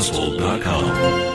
household.com.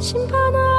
心怕那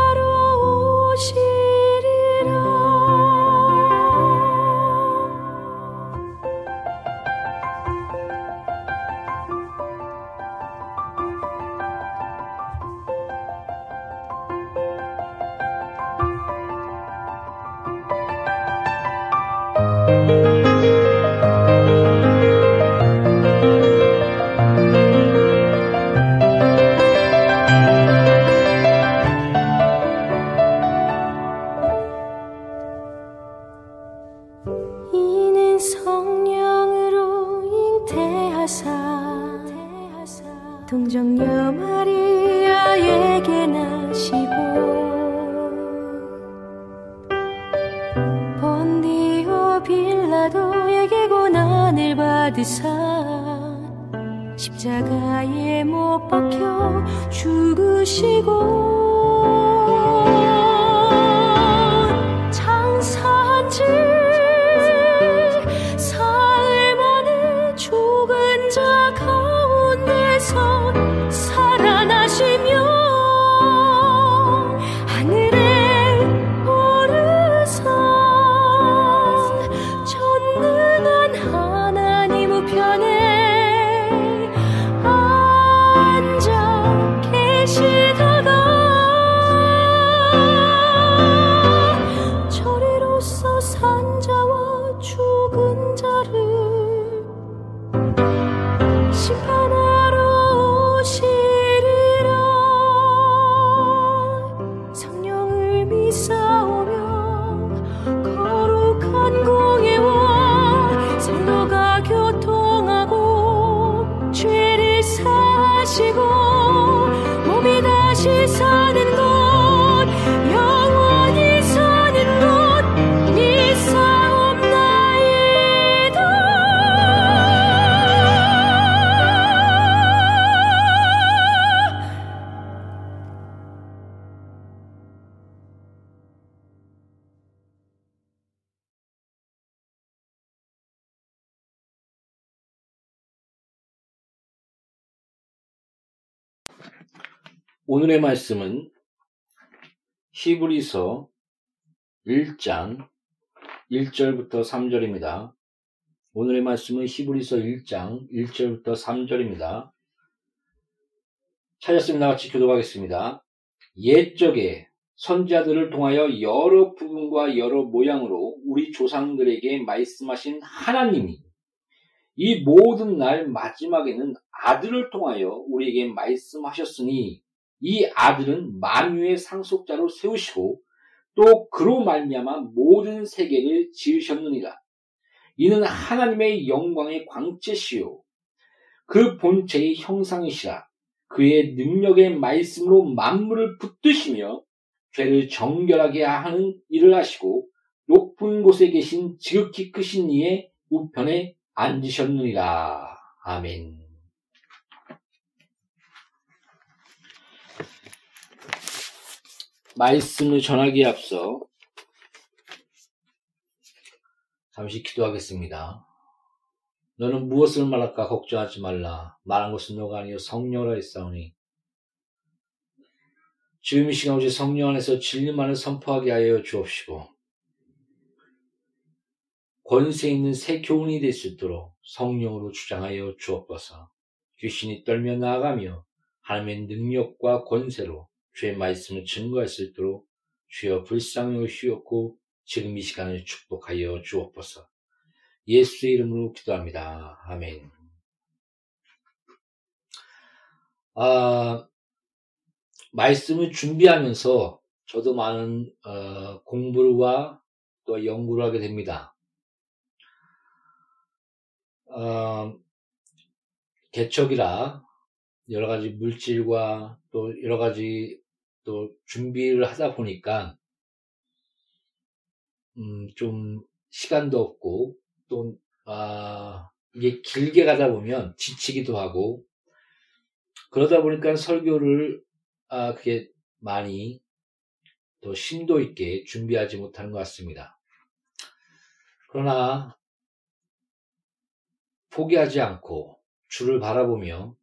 오늘의 말씀은 히브리서 1장 1절부터 3절입니다. 오늘의 말씀은 히브리서 1장 1절부터 3절입니다. 찾았습니다. 같이 교도하겠습니다. 옛적에 선자들을 통하여 여러 부분과 여러 모양으로 우리 조상들에게 말씀하신 하나님이 이 모든 날 마지막에는 아들을 통하여 우리에게 말씀하셨으니 이 아들은 만유의 상속자로 세우시고 또 그로 말미암아 모든 세계를 지으셨느니라. 이는 하나님의 영광의 광채시요 그 본체의 형상이시라. 그의 능력의 말씀으로 만물을 붙드시며 죄를 정결하게 하는 일을 하시고 높은 곳에 계신 지극히 크신 이의 우편에 앉으셨느니라. 아멘. 말씀을 전하기에 앞서 잠시 기도하겠습니다. 너는 무엇을 말할까 걱정하지 말라. 말한 것은 너가 아니요 성령으로 했사오니 지금 이 시간 오직 성령 안에서 진리만을 선포하게 하여 주옵시고 권세 있는 새 교훈이 될 수 있도록 성령으로 주장하여 주옵소서. 귀신이 떨며 나아가며 하나님의 능력과 권세로 주의 말씀을 증거할 수 있도록 주여 불쌍히 오시옵고 지금 이 시간을 축복하여 주옵소서. 예수의 이름으로 기도합니다. 아멘. 아, 말씀을 준비하면서 저도 많은 어, 공부와 또 연구를 하게 됩니다. 어, 개척이라 여러 가지 물질과 또 여러 가지 또 준비를 하다 보니까 음, 좀 시간도 없고 또 아, 이게 길게 가다 보면 지치기도 하고 그러다 보니까 설교를 아, 그게 많이 더 심도 있게 준비하지 못하는 것 같습니다. 그러나 포기하지 않고 주를 바라보며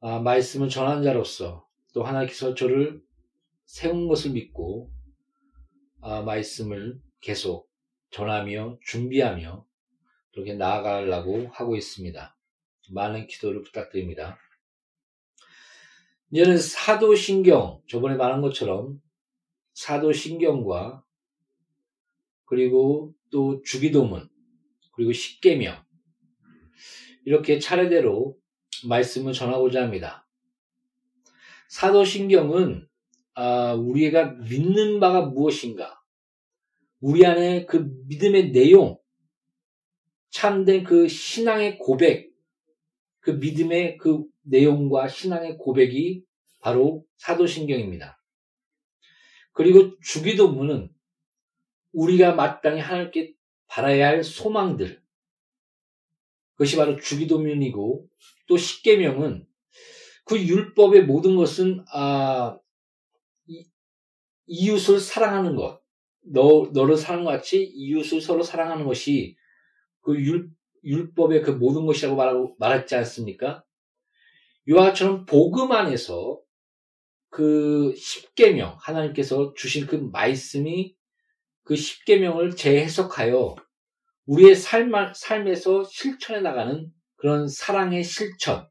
아, 말씀을 전한 자로서 또 하나님께서 저를 세운 것을 믿고 아, 말씀을 계속 전하며 준비하며 그렇게 나아가려고 하고 있습니다. 많은 기도를 부탁드립니다. 이제는 사도신경, 저번에 말한 것처럼 사도신경과 그리고 또 주기도문, 그리고 십계명 이렇게 차례대로 말씀을 전하고자 합니다. 사도신경은 아, 우리가 믿는 바가 무엇인가, 우리 안에 그 믿음의 내용, 참된 그 신앙의 고백, 그 믿음의 그 내용과 신앙의 고백이 바로 사도신경입니다. 그리고 주기도문은 우리가 마땅히 하나님께 바라야 할 소망들, 그것이 바로 주기도문이고 또 십계명은 그 율법의 모든 것은 아, 이웃을 사랑하는 것, 너 너를 사랑과 같이 이웃을 서로 사랑하는 것이 그 율, 율법의 그 모든 것이라고 말하고 말했지 않습니까? 같처럼 복음 안에서 그 십계명 하나님께서 주신 그 말씀이 그 십계명을 재해석하여 우리의 삶, 삶에서 실천해 나가는 그런 사랑의 실천,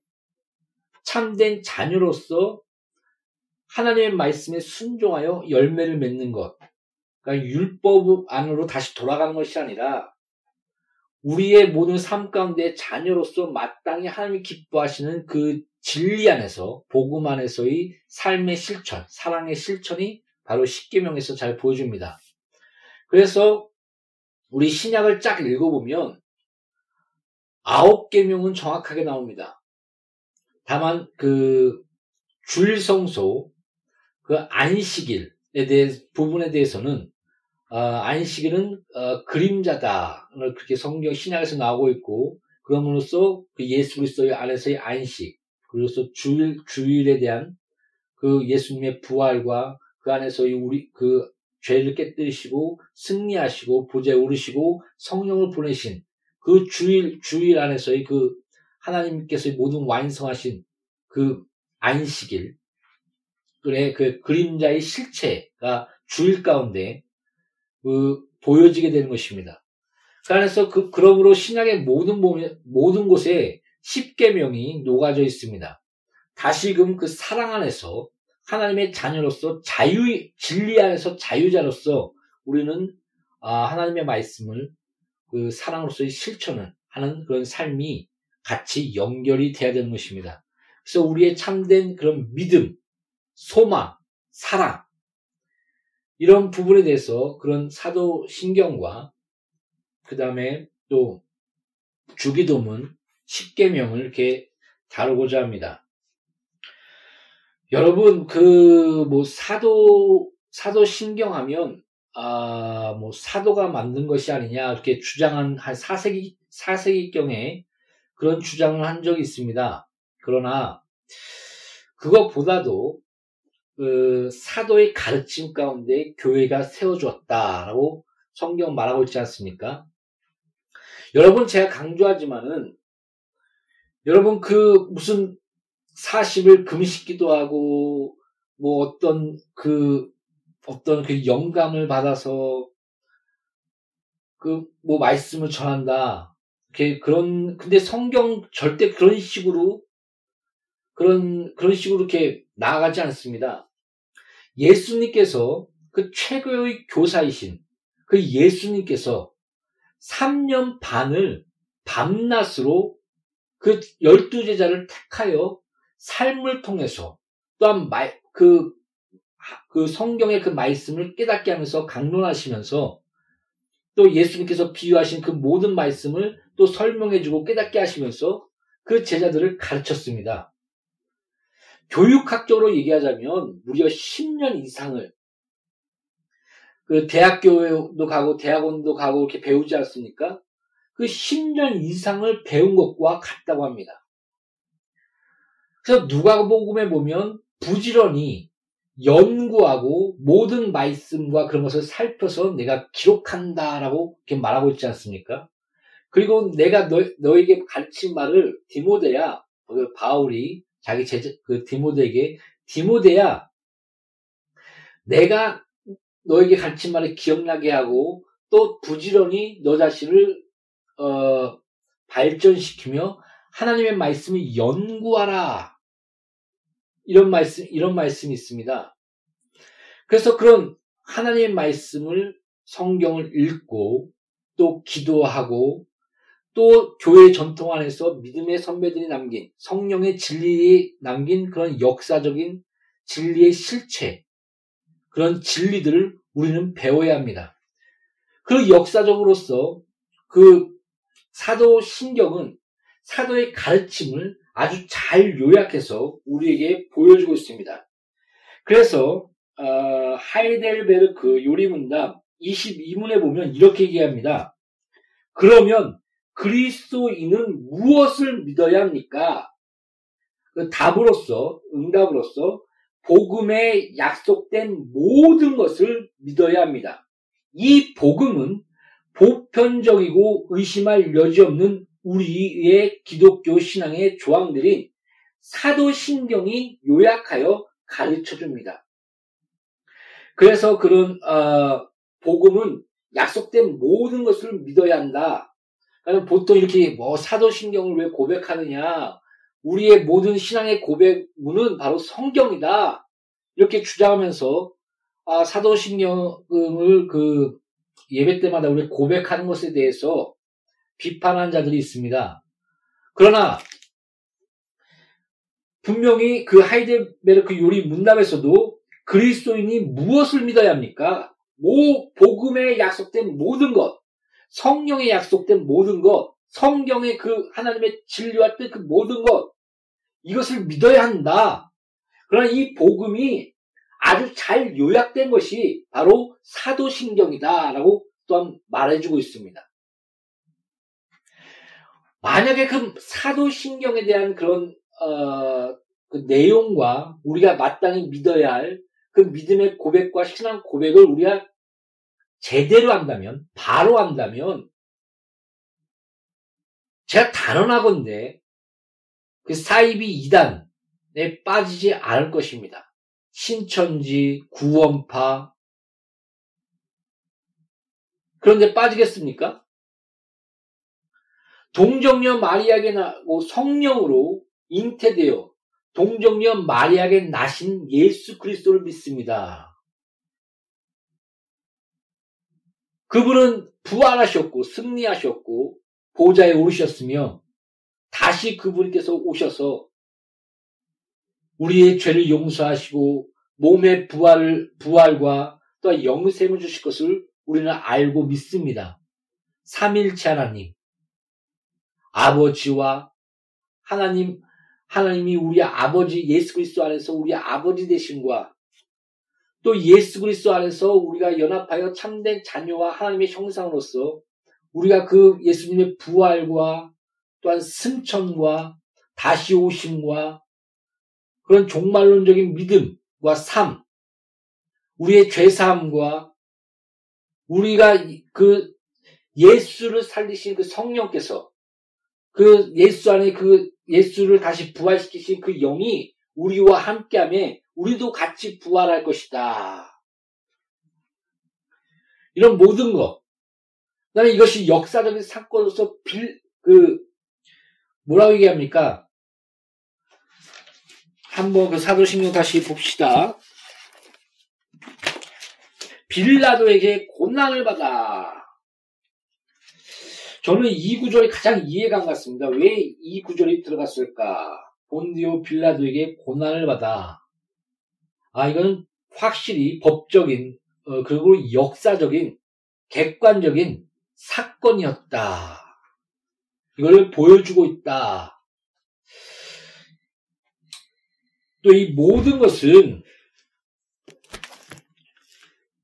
참된 자녀로서 하나님의 말씀에 순종하여 열매를 맺는 것. 그러니까 율법 안으로 다시 돌아가는 것이 아니라 우리의 모든 삶 가운데 자녀로서 마땅히 하나님이 기뻐하시는 그 진리 안에서 복음 안에서의 삶의 실천, 사랑의 실천이 바로 십계명에서 잘 보여줍니다. 그래서 우리 신약을 쫙 읽어보면 아홉 계명은 정확하게 나옵니다. 다만 그 줄성소, 그 안식일에 대해 부분에 대해서는 어, 안식일은 어, 그림자다. 그렇게 성경 신약에서 나오고 있고 그럼으로써 그 예수 그리스도의 안에서의 안식, 그리고 주일 주일에 대한 그 예수님의 부활과 그 안에서의 우리 그 죄를 깨뜨리시고 승리하시고 보좌에 오르시고 성령을 보내신 그 주일 주일 안에서의 그 하나님께서 모든 완성하신 그 안식일 그래 그 그림자의 실체가 주일 가운데 그 보여지게 되는 것입니다. 그래서 그 그러므로 신약의 모든 모든 곳에 십계명이 녹아져 있습니다. 다시금 그 사랑 안에서 하나님의 자녀로서 자유 진리 안에서 자유자로서 우리는 아, 하나님의 말씀을 그 사랑으로서의 실천을 하는 그런 삶이 같이 연결이 돼야 되는 것입니다. 그래서 우리의 참된 그런 믿음, 소망, 사랑 이런 부분에 대해서 그런 사도 신경과 그 다음에 또 주기도문 10계명을 이렇게 다루고자 합니다. 여러분 그 뭐 사도 사도 신경하면 아 뭐 사도가 만든 것이 아니냐 이렇게 주장한 한 4세기 4세기경에 그런 주장을 한 적이 있습니다. 그러나 그것보다도 그 사도의 가르침 가운데 교회가 세워졌다라고 성경 말하고 있지 않습니까? 여러분 제가 강조하지만은 여러분 그 무슨 40일 금식기도 하고 뭐 어떤 그 어떤 그 영감을 받아서 그 뭐 말씀을 전한다. 이렇게 그런 근데 성경 절대 그런 식으로 그런 그런 식으로 이렇게 나아가지 않습니다. 예수님께서 그 최고의 교사이신 그 예수님께서 3년 반을 밤낮으로 그 열두 제자를 택하여 삶을 통해서 또한 말, 그, 그 성경의 그 말씀을 깨닫게 하면서 강론하시면서 또 예수님께서 비유하신 그 모든 말씀을 또 설명해주고 깨닫게 하시면서 그 제자들을 가르쳤습니다. 교육학적으로 얘기하자면 무려 10년 이상을 그 대학교도 가고 대학원도 가고 이렇게 배우지 않습니까? 그 10년 이상을 배운 것과 같다고 합니다. 그래서 누가복음에 보면 부지런히 연구하고 모든 말씀과 그런 것을 살펴서 내가 기록한다라고 이렇게 말하고 있지 않습니까? 그리고 내가 너, 너에게 가르친 말을 디모데야, 그 바울이 자기 제자, 그 디모데에게 디모데야, 내가 너에게 가르친 말을 기억나게 하고 또 부지런히 너 자신을 어, 발전시키며 하나님의 말씀을 연구하라. 이런 말씀, 이런 말씀이 있습니다. 그래서 그런 하나님의 말씀을 성경을 읽고 또 기도하고 또 교회 전통 안에서 믿음의 선배들이 남긴 성령의 진리에 남긴 그런 역사적인 진리의 실체, 그런 진리들을 우리는 배워야 합니다. 그 역사적으로서 그 사도 신경은 사도의 가르침을 아주 잘 요약해서 우리에게 보여주고 있습니다. 그래서 어, 하이델베르크 요리문답 22문에 보면 이렇게 얘기합니다. 그러면 그리스도인은 무엇을 믿어야 합니까? 그 답으로서 응답으로서 복음에 약속된 모든 것을 믿어야 합니다. 이 복음은 보편적이고 의심할 여지 없는 우리의 기독교 신앙의 조항들인 사도신경이 요약하여 가르쳐 줍니다. 그래서 그런 어, 복음은 약속된 모든 것을 믿어야 한다. 그러니까 보통 이렇게 뭐 사도신경을 왜 고백하느냐? 우리의 모든 신앙의 고백문은 바로 성경이다. 이렇게 주장하면서 아, 사도신경을 그 예배 때마다 우리 고백하는 것에 대해서 비판한 자들이 있습니다. 그러나 분명히 그 하이델베르크 요리 문답에서도 그리스도인이 무엇을 믿어야 합니까? 모 복음에 약속된 모든 것, 성령에 약속된 모든 것, 성경의 그 하나님의 진리와 뜻그 모든 것 이것을 믿어야 한다. 그러나 이 복음이 아주 잘 요약된 것이 바로 사도신경이다라고 또한 말해주고 있습니다. 만약에 그 사도신경에 대한 그런 어, 그 내용과 우리가 마땅히 믿어야 할 그 믿음의 고백과 신앙 고백을 우리가 제대로 한다면, 바로 한다면, 제가 단언하건데, 그 사이비 이단에 빠지지 않을 것입니다. 신천지, 구원파. 그런데 빠지겠습니까? 동정녀 마리아에게 나고 성령으로 잉태되어 동정녀 마리아에게 나신 예수 그리스도를 믿습니다. 그분은 부활하셨고 승리하셨고 보좌에 오르셨으며 다시 그분께서 오셔서 우리의 죄를 용서하시고 몸의 부활, 부활과 또 영생을 주실 것을 우리는 알고 믿습니다. 삼일체 하나님, 아버지와 하나님, 하나님이 우리 아버지 예수 그리스도 안에서 우리 아버지 되신과 또 예수 그리스도 안에서 우리가 연합하여 참된 자녀와 하나님의 형상으로서 우리가 그 예수님의 부활과 또한 승천과 다시 오심과 그런 종말론적인 믿음과 삶, 우리의 죄사함과 우리가 그 예수를 살리신 그 성령께서 그 예수 안에 그 예수를 다시 부활시키신 그 영이 우리와 함께함에 우리도 같이 부활할 것이다. 이런 모든 것. 나는 이것이 역사적인 사건으로서 빌, 그, 뭐라고 얘기합니까? 한번 그 사도신경 다시 봅시다. 빌라도에게 고난을 받아. 저는 이 구절이 가장 이해가 안 갔습니다. 왜 이 구절이 들어갔을까? 본디오 빌라도에게 고난을 받아. 아, 이건 확실히 법적인, 어, 그리고 역사적인, 객관적인 사건이었다. 이걸 보여주고 있다. 또 이 모든 것은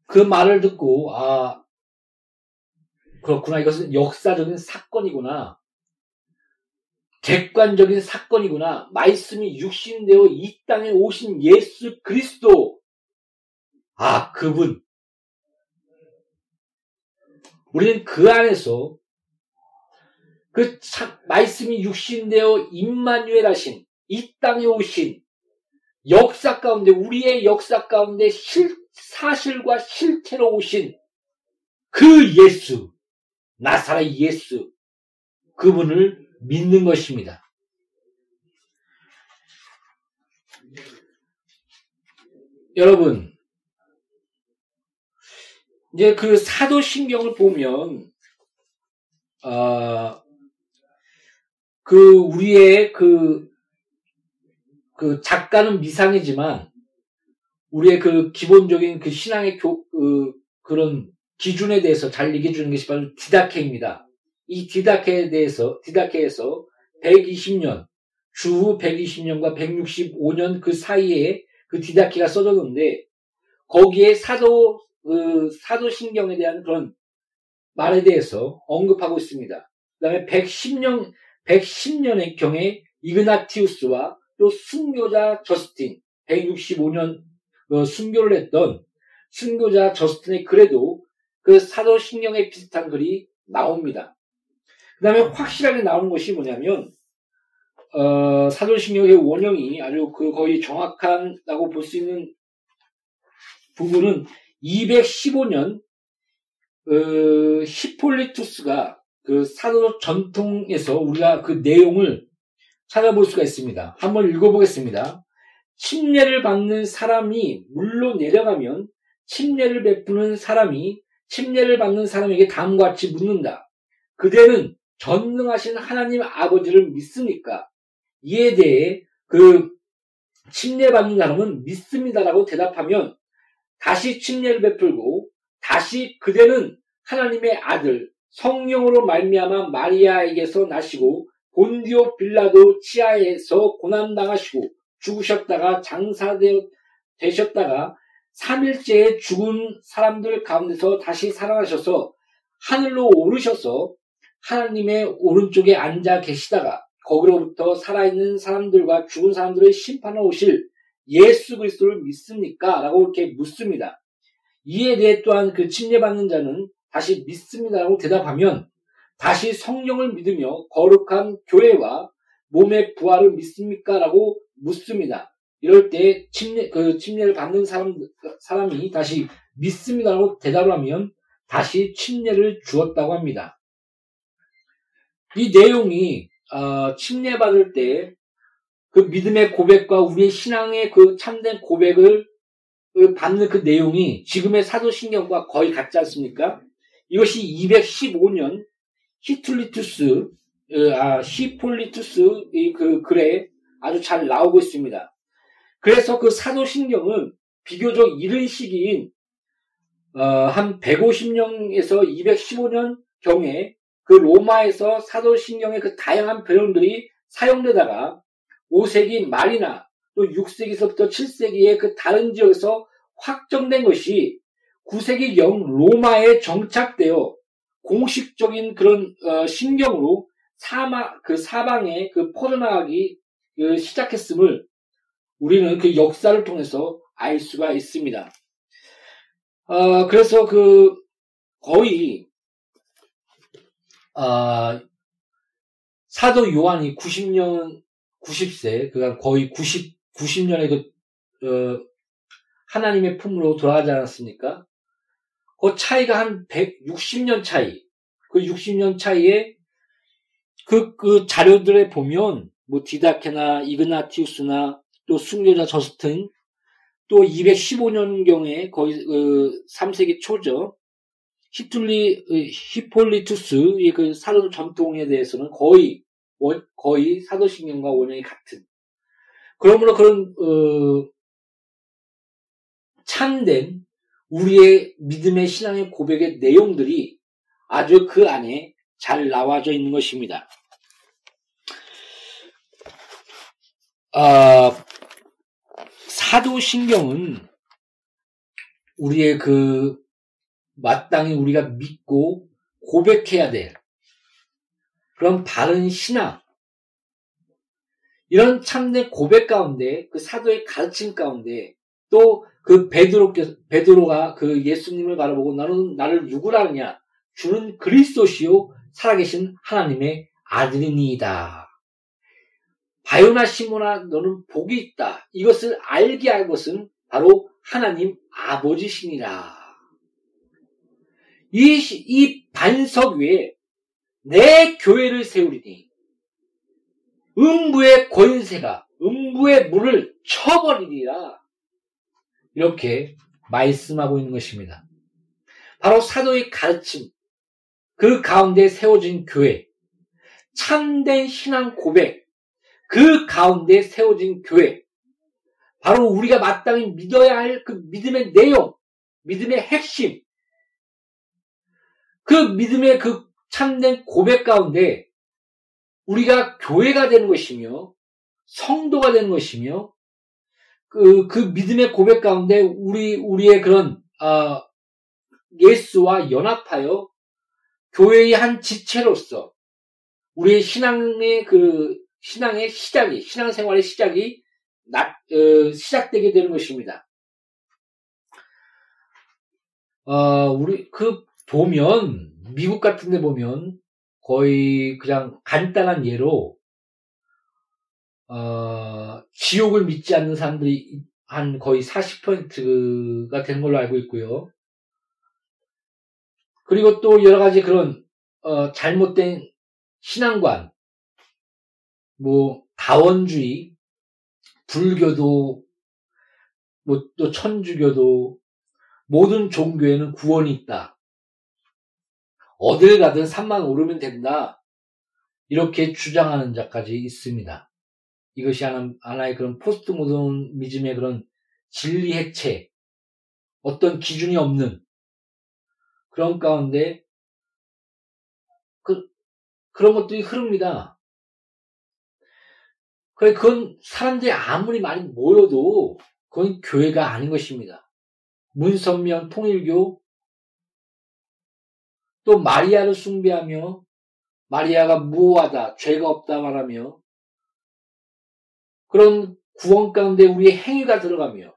그 말을 듣고, 아, 그렇구나. 이것은 역사적인 사건이구나. 객관적인 사건이구나. 말씀이 육신되어 이 땅에 오신 예수 그리스도. 아, 그분. 우리는 그 안에서 그 참, 말씀이 육신되어 임마누엘 하신 이 땅에 오신 역사 가운데 우리의 역사 가운데 실, 사실과 실체로 오신 그 예수 나사렛 예수 그분을 믿는 것입니다. 여러분, 이제 그 사도신경을 보면, 어, 그 우리의 그, 그 작가는 미상이지만, 우리의 그 기본적인 그 신앙의 교, 그, 그런 기준에 대해서 잘 얘기해 주는 것이 바로 디다케입니다. 이 디다케에 대해서, 디다케에서 120년, 주후 120년과 165년 그 사이에 그 디다케가 써졌는데, 거기에 사도, 그 사도 신경에 대한 그런 말에 대해서 언급하고 있습니다. 그 다음에 110년, 110년의 경에 이그나티우스와 또 순교자 저스틴, 165년 어, 순교를 했던 순교자 저스틴의 글에도 그 사도신경에 비슷한 글이 나옵니다. 그 다음에 확실하게 나오는 것이 뭐냐면, 어, 사도신경의 원형이 아주 그 거의 정확한다고 볼 수 있는 부분은 215년, 어, 히폴리투스가 그 사도 전통에서 우리가 그 내용을 찾아볼 수가 있습니다. 한번 읽어보겠습니다. 침례를 받는 사람이 물로 내려가면 침례를 베푸는 사람이 침례를 받는 사람에게 다음과 같이 묻는다. 그대는 전능하신 하나님 아버지를 믿습니까? 이에 대해 그 침례 받는 사람은 믿습니다라고 대답하면 다시 침례를 베풀고 다시 그대는 하나님의 아들 성령으로 말미암아 마리아에게서 나시고 본디오 빌라도 치아에서 고난당하시고 죽으셨다가 장사되셨다가 3일째에 죽은 사람들 가운데서 다시 살아나셔서 하늘로 오르셔서 하나님의 오른쪽에 앉아 계시다가 거기로부터 살아있는 사람들과 죽은 사람들을 심판하 오실 예수 그리스도를 믿습니까? 라고 이렇게 묻습니다. 이에 대해 또한 그 침례받는 자는 다시 믿습니다라고 대답하면 다시 성령을 믿으며 거룩한 교회와 몸의 부활을 믿습니까? 라고 묻습니다. 이럴 때 침례, 그 침례를 받는 사람, 사람이 다시 믿습니다라고 대답을 하면 다시 침례를 주었다고 합니다. 이 내용이, 어, 침례 받을 때 그 믿음의 고백과 우리의 신앙의 그 참된 고백을 그 받는 그 내용이 지금의 사도신경과 거의 같지 않습니까? 이것이 215년 히툴리투스, 어, 아, 히폴리투스 그 글에 아주 잘 나오고 있습니다. 그래서 그 사도신경은 비교적 이른 시기인 어, 한 150년에서 215년 경에 그 로마에서 사도신경의 그 다양한 변형들이 사용되다가 5세기 말이나 또 6세기서부터 7세기의 그 다른 지역에서 확정된 것이 9세기 영 로마에 정착되어 공식적인 그런 어, 신경으로 사마 그 사방에 그 퍼져나가기 그 시작했음을 우리는 그 역사를 통해서 알 수가 있습니다. 어, 그래서 그 거의 어, 사도 요한이 90년 90세 그가 거의 90 90년에 그 어, 하나님의 품으로 돌아가지 않았습니까? 그 차이가 한 160년 차이. 그 60년 차이에 그, 그 자료들에 보면 뭐 디다케나 이그나티우스나 또 순교자 저스틴 또 215년경에 거의 그 3세기 초죠. 히툴리 히폴리투스의 그 사도 전통에 대해서는 거의 거의 사도신경과 원형이 같은. 그러므로 그런 어, 참된 우리의 믿음의 신앙의 고백의 내용들이 아주 그 안에 잘 나와져 있는 것입니다. 아, 사도신경은 우리의 그 마땅히 우리가 믿고 고백해야 될 그런 바른 신앙. 이런 참된 고백 가운데 그 사도의 가르침 가운데 또 그 베드로 베드로가 그 예수님을 바라보고 나는 나를 누구라느냐? 주는 그리스도시요 살아계신 하나님의 아들이니이다. 바요나 시모나 너는 복이 있다. 이것을 알게 할 것은 바로 하나님 아버지시니라. 이, 이 반석 위에 내 교회를 세우리니 음부의 권세가 음부의 물을 쳐버리리라. 이렇게 말씀하고 있는 것입니다. 바로 사도의 가르침, 그 가운데 세워진 교회, 참된 신앙 고백, 그 가운데 세워진 교회, 바로 우리가 마땅히 믿어야 할 그 믿음의 내용, 믿음의 핵심, 그 믿음의 그 참된 고백 가운데 우리가 교회가 되는 것이며 성도가 되는 것이며 그, 그 믿음의 고백 가운데 우리, 우리의 그런, 어, 예수와 연합하여 교회의 한 지체로서 우리의 신앙의 그, 신앙의 시작이, 신앙생활의 시작이 나, 어, 시작되게 되는 것입니다. 어, 우리, 그, 보면, 미국 같은 데 보면, 거의 그냥 간단한 예로 어, 지옥을 믿지 않는 사람들이 한 거의 40%가 된 걸로 알고 있고요. 그리고 또 여러 가지 그런 어, 잘못된 신앙관, 뭐 다원주의, 불교도, 뭐 또 천주교도 모든 종교에는 구원이 있다. 어딜 가든 산만 오르면 된다. 이렇게 주장하는 자까지 있습니다. 이것이 하나 의 그런 포스트 모더니즘의 그런 진리 해체, 어떤 기준이 없는 그런 가운데 그, 그런 것들이 흐릅니다. 그건 사람들이 아무리 많이 모여도 그건 교회가 아닌 것입니다. 문선명 통일교 또 마리아를 숭배하며 마리아가 무호하다, 죄가 없다 말하며 그런 구원 가운데 우리의 행위가 들어가며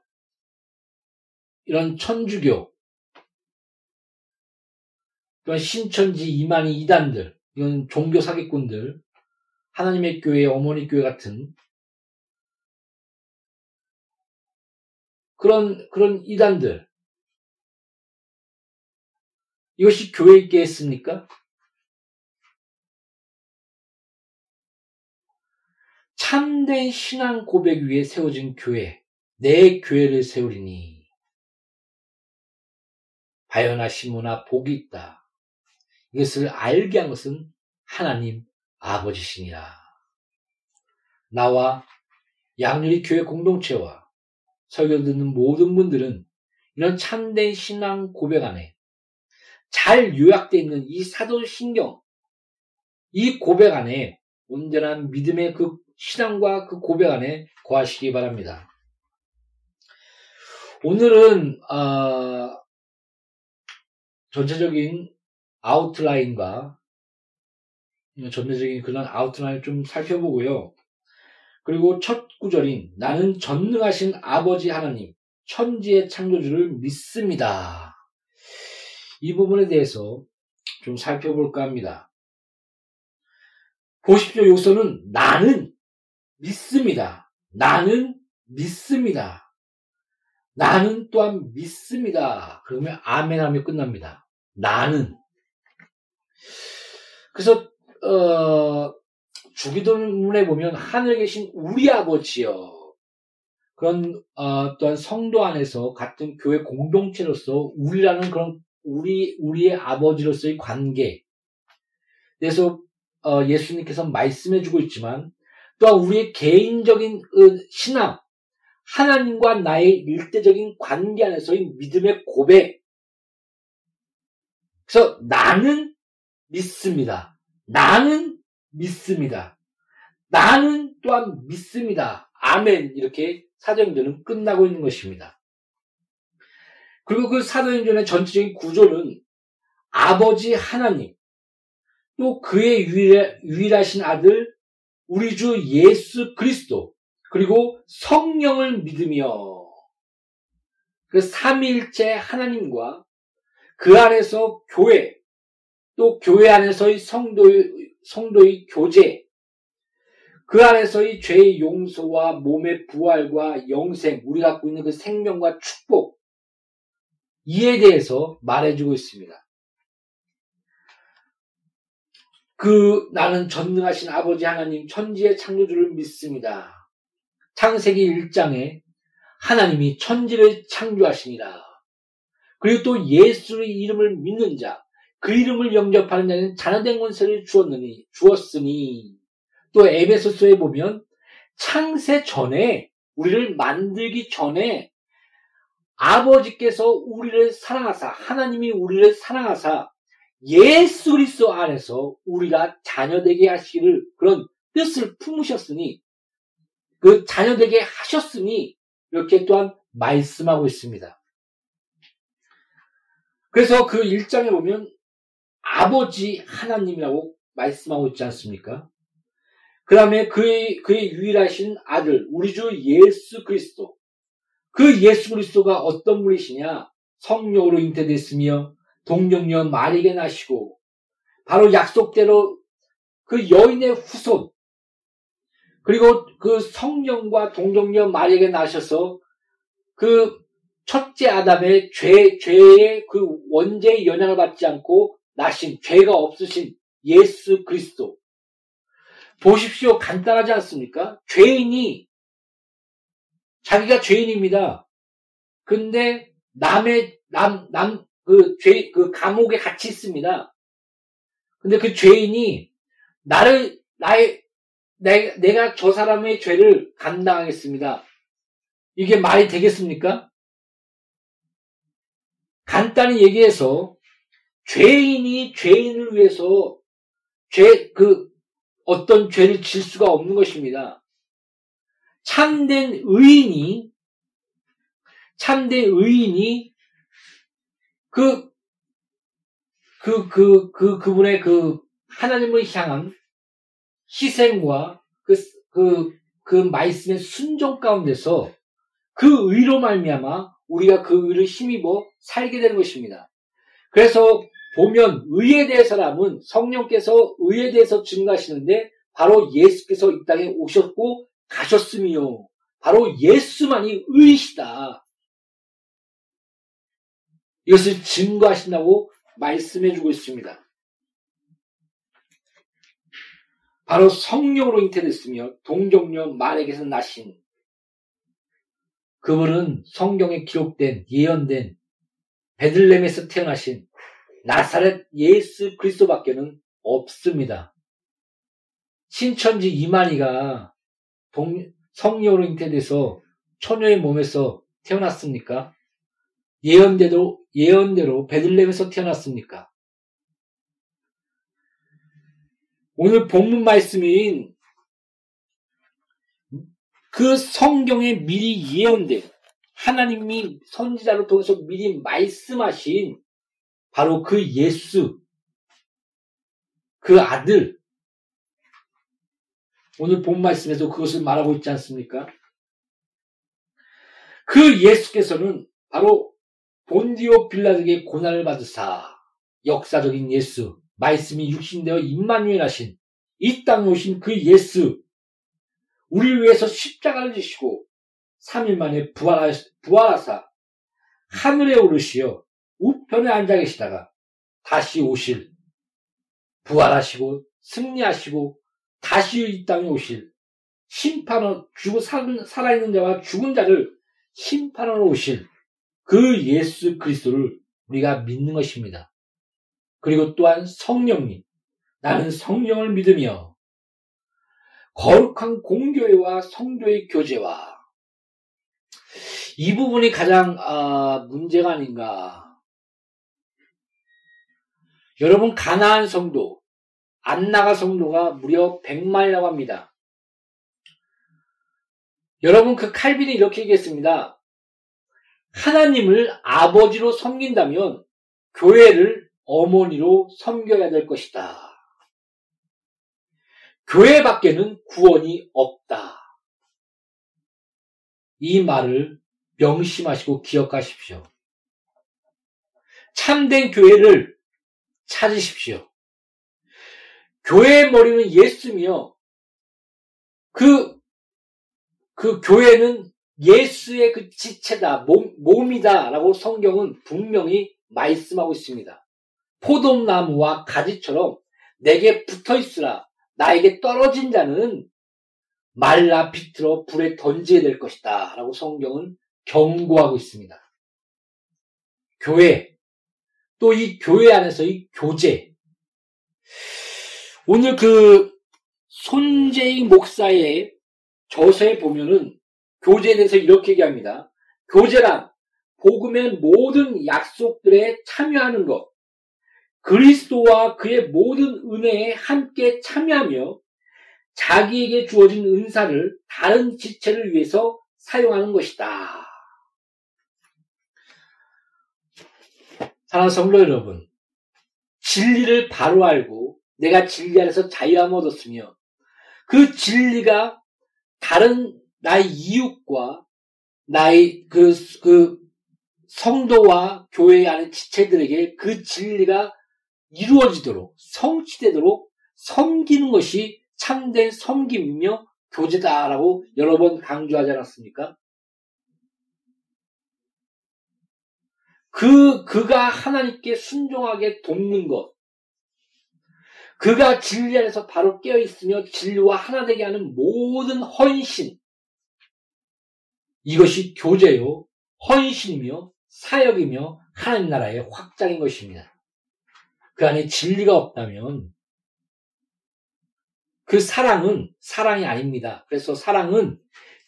이런 천주교, 이런 신천지 이만희 이단들, 이건 종교 사기꾼들, 하나님의 교회, 어머니 교회 같은 그런 그런 이단들, 이것이 교회 있게 했습니까? 참된 신앙 고백 위에 세워진 교회, 내 교회를 세우리니 바요나 시모나 복이 있다. 이것을 알게 한 것은 하나님 아버지시니라. 나와 양률이 교회 공동체와 설교 듣는 모든 분들은 이런 참된 신앙 고백 안에 잘 요약되어 있는 이 사도신경, 이 고백 안에 온전한 믿음의 그 신앙과 그 고백 안에 거하시기 바랍니다. 오늘은 어, 전체적인 아웃라인과 전체적인 그런 아웃라인을 좀 살펴보고요. 그리고 첫 구절인 나는 전능하신 아버지 하나님, 천지의 창조주를 믿습니다. 이 부분에 대해서 좀 살펴볼까 합니다. 보십시오. 요소는 나는 믿습니다. 나는 믿습니다. 나는 또한 믿습니다. 그러면 아멘 하며 끝납니다. 나는. 그래서 어, 주기도문에 보면 하늘에 계신 우리 아버지여. 그런 어, 또한 성도 안에서 같은 교회 공동체로서 우리라는 그런 우리 우리의 아버지로서의 관계. 그래서 어, 예수님께서 말씀해주고 있지만 또한 우리의 개인적인 신앙 하나님과 나의 일대적인 관계 안에서의 믿음의 고백. 그래서 나는 믿습니다. 나는 믿습니다. 나는 또한 믿습니다. 아멘. 이렇게 사도행전은 끝나고 있는 것입니다. 그리고 그 사도행전의 전체적인 구조는 아버지 하나님, 또 그의 유일, 하 신 아들, 우리 주 예수 그리스도, 그리고 성령을 믿으며 그 삼일째 하나님과 그 안에서 교회, 또 교회 안에서의 성도의, 성도의 교제, 그 안에서의 죄의 용서와 몸의 부활과 영생, 우리 갖고 있는 그 생명과 축복, 이에 대해서 말해주고 있습니다. 그 나는 전능하신 아버지 하나님 천지의 창조주를 믿습니다. 창세기 1장에 하나님이 천지를 창조하시니라. 그리고 또 예수의 이름을 믿는 자, 그 이름을 영접하는 자는 자녀된 권세를 주었느니, 주었으니, 또 에베소서에 보면 창세 전에, 우리를 만들기 전에 아버지께서 우리를 사랑하사, 하나님이 우리를 사랑하사, 예수 그리스도 안에서 우리가 자녀되게 하시기를 그런 뜻을 품으셨으니, 그 자녀되게 하셨으니, 이렇게 또한 말씀하고 있습니다. 그래서 그 1장에 보면 아버지 하나님이라고 말씀하고 있지 않습니까? 그 다음에 그의, 그의 유일하신 아들, 우리 주 예수 그리스도. 그 예수 그리스도가 어떤 분이시냐? 성령으로 잉태됐으며, 동정녀 마리게 나시고, 바로 약속대로 그 여인의 후손, 그리고 그 성령과 동정녀 마리게 나셔서 그 첫째 아담의 죄, 죄의 그 원죄의 영향을 받지 않고 나신 죄가 없으신 예수 그리스도. 보십시오. 간단하지 않습니까? 죄인이 자기가 죄인입니다. 근데 남의 남 남 그 죄 그 감옥에 같이 있습니다. 근데 그 죄인이 나를 나의 내, 내가 저 사람의 죄를 감당하겠습니다. 이게 말이 되겠습니까? 간단히 얘기해서 죄인이 죄인을 위해서 죄, 그, 어떤 죄를 질 수가 없는 것입니다. 참된 의인이, 참된 의인이 그, 그, 그, 그, 그분의 그 하나님을 향한 희생과 그, 그, 그 말씀의 순종 가운데서 그 의로 말미암아 우리가 그 의를 힘입어 살게 되는 것입니다. 그래서 보면 의에 대해서라면 성령께서 의에 대해서 증가하시는데 바로 예수께서 이 땅에 오셨고 가셨으며 바로 예수만이 의이시다. 이것을 증거하신다고 말씀해 주고 있습니다. 바로 성령으로 잉태됐으며 동정녀 말에게서 나신 그분은 성경에 기록된 예언된 베들렘에서 태어나신 나사렛 예수 그리스도밖에는 없습니다. 신천지 이만희가 동, 성녀로 잉태돼서 처녀의 몸에서 태어났습니까? 예언대로, 예언대로 베들레헴에서 태어났습니까? 오늘 본문 말씀인 그 성경에 미리 예언된 하나님이 선지자를 통해서 미리 말씀하신 바로 그 예수, 그 아들, 오늘 본 말씀에서 그것을 말하고 있지 않습니까? 그 예수께서는 바로 본디오 빌라에게 고난을 받으사 역사적인 예수, 말씀이 육신되어 임마누엘 하신 이 땅에 오신 그 예수, 우리를 위해서 십자가를 지시고 3일 만에 부활하사 하늘에 오르시어 우편에 앉아 계시다가 다시 오실 부활하시고 승리하시고 다시 이 땅에 오실 심판을 죽어 살아있는 자와 죽은 자를 심판하러 오실 그 예수 그리스도를 우리가 믿는 것입니다. 그리고 또한 성령님, 나는 성령을 믿으며 거룩한 공교회와 성도의 교제와 이 부분이 가장 아, 문제가 아닌가. 여러분 가나안 성도, 안나가 성도가 무려 100만이라고 합니다. 여러분 그 칼빈이 이렇게 얘기했습니다. 하나님을 아버지로 섬긴다면 교회를 어머니로 섬겨야 될 것이다. 교회 밖에는 구원이 없다. 이 말을 명심하시고 기억하십시오. 참된 교회를 찾으십시오. 교회의 머리는 예수며 그, 그 교회는 예수의 그 지체다, 몸, 몸이다 라고 성경은 분명히 말씀하고 있습니다. 포도나무와 가지처럼 내게 붙어 있으라 나에게 떨어진 자는 말라 비틀어 불에 던지게 될 것이다. 라고 성경은 경고하고 있습니다. 교회, 또 이 교회 안에서의 교제. 오늘 그 손재익 목사의 저서에 보면은 교제에 대해서 이렇게 얘기합니다. 교제란 복음의 모든 약속들에 참여하는 것, 그리스도와 그의 모든 은혜에 함께 참여하며 자기에게 주어진 은사를 다른 지체를 위해서 사용하는 것이다. 사랑하는 성도 여러분, 진리를 바로 알고 내가 진리 안에서 자유함 얻었으며 그 진리가 다른 나의 이웃과 나의 그, 그 성도와 교회 안의 지체들에게 그 진리가 이루어지도록 성취되도록 섬기는 것이 참된 섬김이며 교제다라고 여러 번 강조하지 않았습니까? 그, 그가 하나님께 순종하게 돕는 것. 그가 진리 안에서 바로 깨어있으며 진리와 하나 되게 하는 모든 헌신. 이것이 교제요, 헌신이며 사역이며 하나님 나라의 확장인 것입니다. 그 안에 진리가 없다면 그 사랑은 사랑이 아닙니다. 그래서 사랑은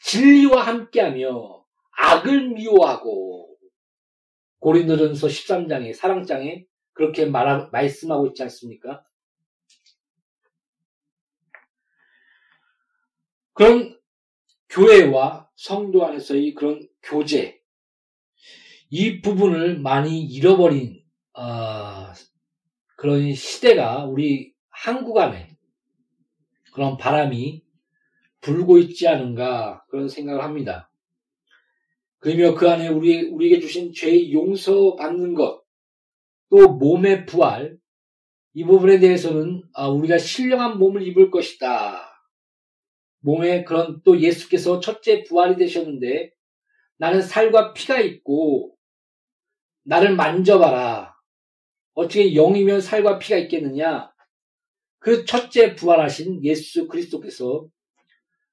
진리와 함께하며 악을 미워하고 고린도전서 13장에 사랑장에 그렇게 말 말씀하고 있지 않습니까? 그런 교회와 성도 안에서의 그런 교제 이 부분을 많이 잃어버린 어, 그런 시대가 우리 한국 안에 그런 바람이 불고 있지 않은가 그런 생각을 합니다. 그러며 그 안에 우리, 우리에게 주신 죄의 용서 받는 것, 또 몸의 부활, 이 부분에 대해서는 아, 우리가 신령한 몸을 입을 것이다. 몸에 그런 또 예수께서 첫째 부활이 되셨는데 나는 살과 피가 있고 나를 만져봐라. 어떻게 영이면 살과 피가 있겠느냐? 그 첫째 부활하신 예수 그리스도께서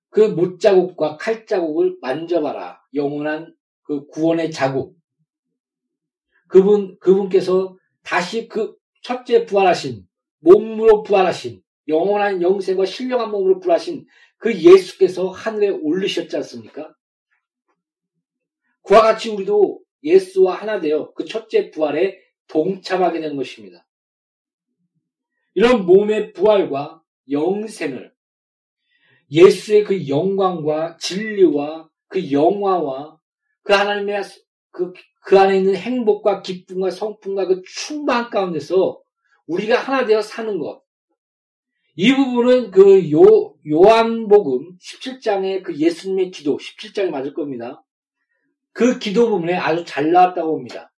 그 못자국과 칼자국을 만져봐라. 영원한 그 구원의 자국. 그분, 그분께서 다시 그 첫째 부활하신, 몸으로 부활하신, 영원한 영생과 신령한 몸으로 부활하신 그 예수께서 하늘에 올리셨지 않습니까? 그와 같이 우리도 예수와 하나 되어 그 첫째 부활에 동참하게 되는 것입니다. 이런 몸의 부활과 영생을 예수의 그 영광과 진리와 그 영화와 그 하나님의 그, 그 안에 있는 행복과 기쁨과 성품과 그 충만 가운데서 우리가 하나 되어 사는 것. 이 부분은 그 요, 요한복음 17장의 그 예수님의 기도, 17장이 맞을 겁니다. 그 기도 부분에 아주 잘 나왔다고 봅니다.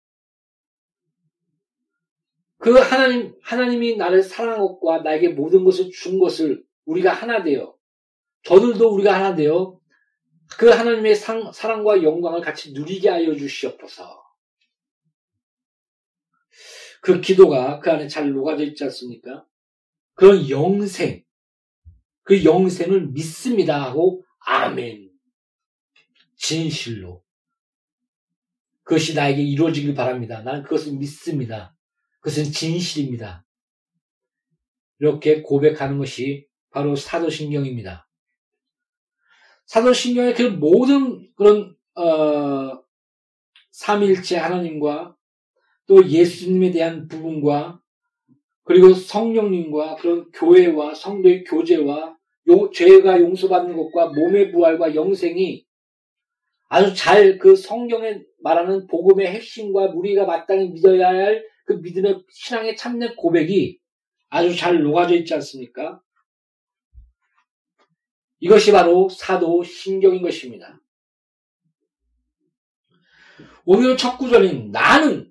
그 하나님, 하나님이 나를 사랑한 것과 나에게 모든 것을 준 것을 우리가 하나 되어, 저들도 우리가 하나 되어 그 하나님의 상, 사랑과 영광을 같이 누리게 하여 주시옵소서. 그 기도가 그 안에 잘 녹아져 있지 않습니까? 그런 영생, 그 영생을 믿습니다 하고 아멘. 진실로. 그것이 나에게 이루어지길 바랍니다. 나는 그것을 믿습니다. 그것은 진실입니다. 이렇게 고백하는 것이 바로 사도신경입니다. 사도신경의 그 모든 그런 어, 삼일체 하나님과 또 예수님에 대한 부분과 그리고 성령님과 그런 교회와 성도의 교제와 용, 죄가 용서받는 것과 몸의 부활과 영생이 아주 잘 그 성경에 말하는 복음의 핵심과 우리가 마땅히 믿어야 할 그 믿음의 신앙의 참된 고백이 아주 잘 녹아져 있지 않습니까? 이것이 바로 사도 신경인 것입니다. 오늘 첫 구절인 나는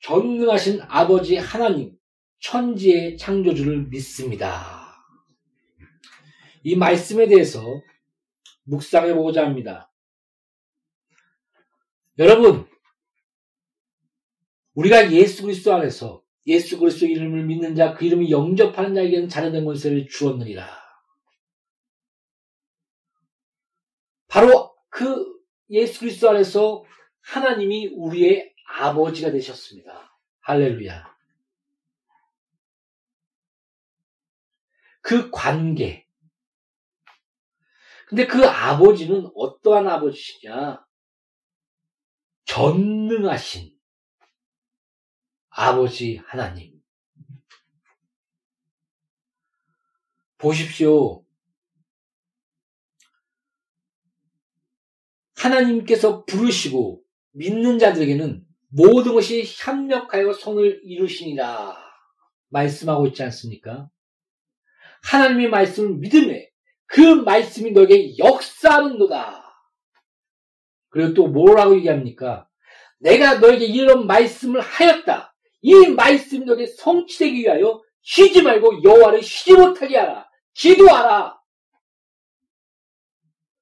전능하신 아버지 하나님, 천지의 창조주를 믿습니다. 이 말씀에 대해서 묵상해 보고자 합니다. 여러분, 우리가 예수 그리스도 안에서 예수 그리스도 이름을 믿는 자, 그 이름이 영접하는 자에게는 자녀된 권세를 주었느니라. 바로 그 예수 그리스도 안에서 하나님이 우리의 아버지가 되셨습니다. 할렐루야. 그 관계. 근데 그 아버지는 어떠한 아버지냐? 전능하신 아버지 하나님. 보십시오. 하나님께서 부르시고 믿는 자들에게는 모든 것이 협력하여 손을 이루시니라 말씀하고 있지 않습니까? 하나님의 말씀을 믿음에 그 말씀이 너에게 역사하는도다. 그리고 또 뭐라고 얘기합니까? 내가 너에게 이런 말씀을 하였다. 이 말씀이 너에게 성취되기 위하여 쉬지 말고 여호와를 쉬지 못하게 하라. 기도하라.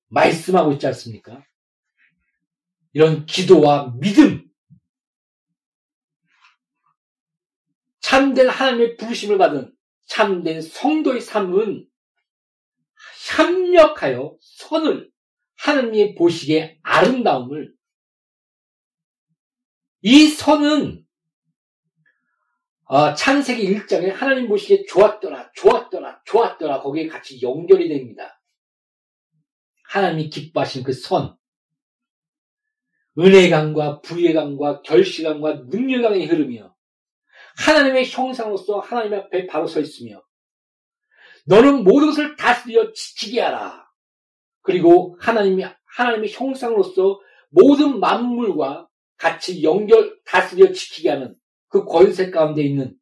말씀하고 있지 않습니까? 이런 기도와 믿음, 참된 하나님의 부르심을 받은 참된 성도의 삶은 협력하여 선을 하나님의 보시기에 아름다움을 이 선은 어, 창세기 1장에 하나님 보시기에 좋았더라, 좋았더라, 좋았더라. 거기에 같이 연결이 됩니다. 하나님이 기뻐하신 그 선, 은혜 강과 부의 강과 결시 강과 능력 강의 흐름이요. 하나님의 형상으로서 하나님 앞에 바로 서 있으며 너는 모든 것을 다스려 지키게 하라. 그리고 하나님이 하나님의 형상으로서 모든 만물과 같이 연결 다스려 지키게 하는 그 권세 가운데 있는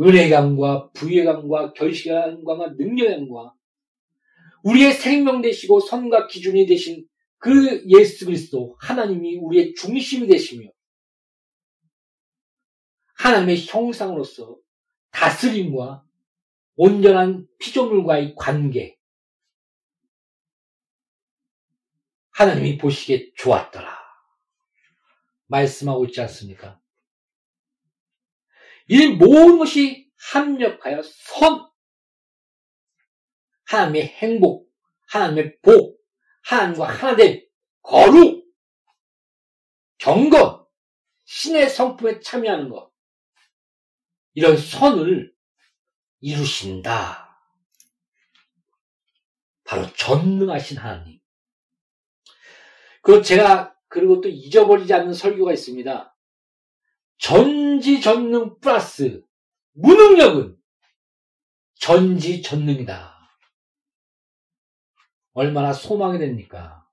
은혜감과 부혜감과 결시감과 능력감과 우리의 생명 되시고 선과 기준이 되신 그 예수 그리스도 하나님이 우리의 중심이 되시며 하나님의 형상으로서 다스림과 온전한 피조물과의 관계 하나님이 보시기에 좋았더라. 말씀하고 있지 않습니까? 이 모든 것이 합력하여 선 하나님의 행복, 하나님의 복, 하나님과 하나 된 거룩, 경건, 신의 성품에 참여하는 것. 이런 선을 이루신다. 바로 전능하신 하나님. 그 제가 그리고 또 잊어버리지 않는 설교가 있습니다. 전지전능 플러스 무능력은 전지전능이다. 얼마나 소망이 됩니까?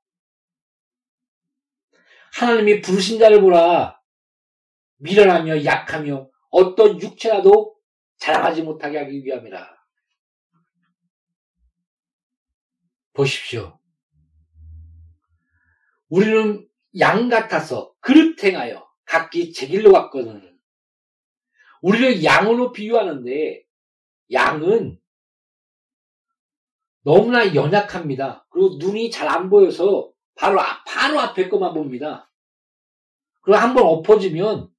하나님이 부르신 자를 보라. 미련하며 약하며 어떤 육체라도 자랑하지 못하게 하기 위함이라. 보십시오. 우리는 양 같아서 그릇 행하여 각기 제 길로 갔거든. 우리를 양으로 비유하는데 양은 너무나 연약합니다. 그리고 눈이 잘 안 보여서 바로, 바로 앞에 것만 봅니다. 그리고 한번 엎어지면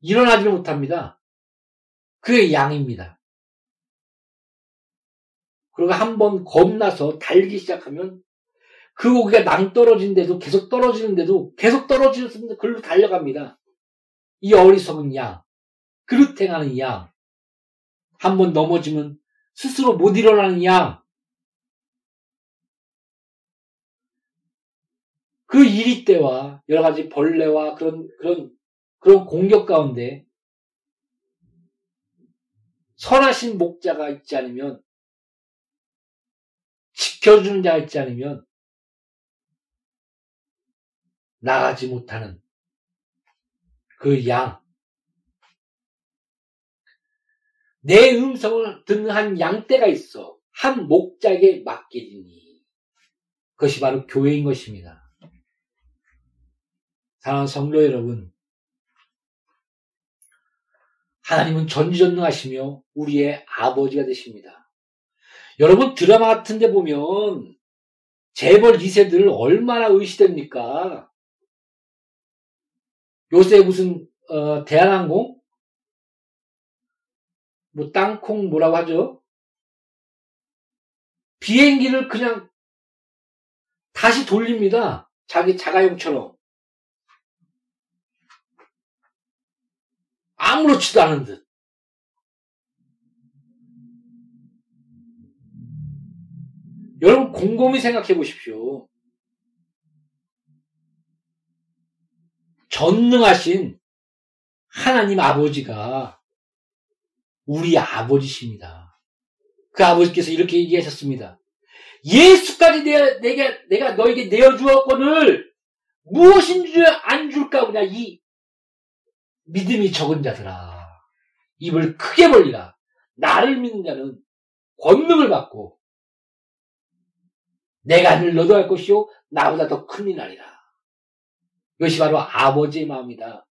일어나지 못합니다. 그게 양입니다. 그리고 한번 겁나서 달기 시작하면 그 고기가 낭떨어진데도 계속 떨어지는데도 계속 떨어지는데 글로 달려갑니다. 이 어리석은 양, 그릇 행하는 양, 한번 넘어지면 스스로 못 일어나는 양, 그 이리 때와 여러 가지 벌레와 그런, 그런, 그런 공격 가운데 선하신 목자가 있지 않으면 지켜주는 자가 있지 않으면 나가지 못하는 그 양. 내 음성을 듣는 한 양떼가 있어. 한 목자에게 맡기리니. 그것이 바로 교회인 것입니다. 사랑하는 성도 여러분. 하나님은 전지전능하시며 우리의 아버지가 되십니다. 여러분 드라마 같은데 보면 재벌 2세들 얼마나 의시됩니까? 요새 무슨 어, 대한항공 뭐 땅콩 뭐라고 하죠? 비행기를 그냥 다시 돌립니다. 자기 자가용처럼. 아무렇지도 않은 듯. 여러분 곰곰이 생각해 보십시오. 전능하신 하나님 아버지가 우리 아버지십니다. 그 아버지께서 이렇게 얘기하셨습니다. 예수까지 내가, 내가, 내가 너에게 내어주었거늘 무엇인 줄 안 줄까 보냐, 이 믿음이 적은 자들아. 입을 크게 벌리라. 나를 믿는 자는 권능을 받고 내가 하늘 너도 할 것이요 나보다 더 큰일 나리라. 이것이 바로 아버지의 마음이다.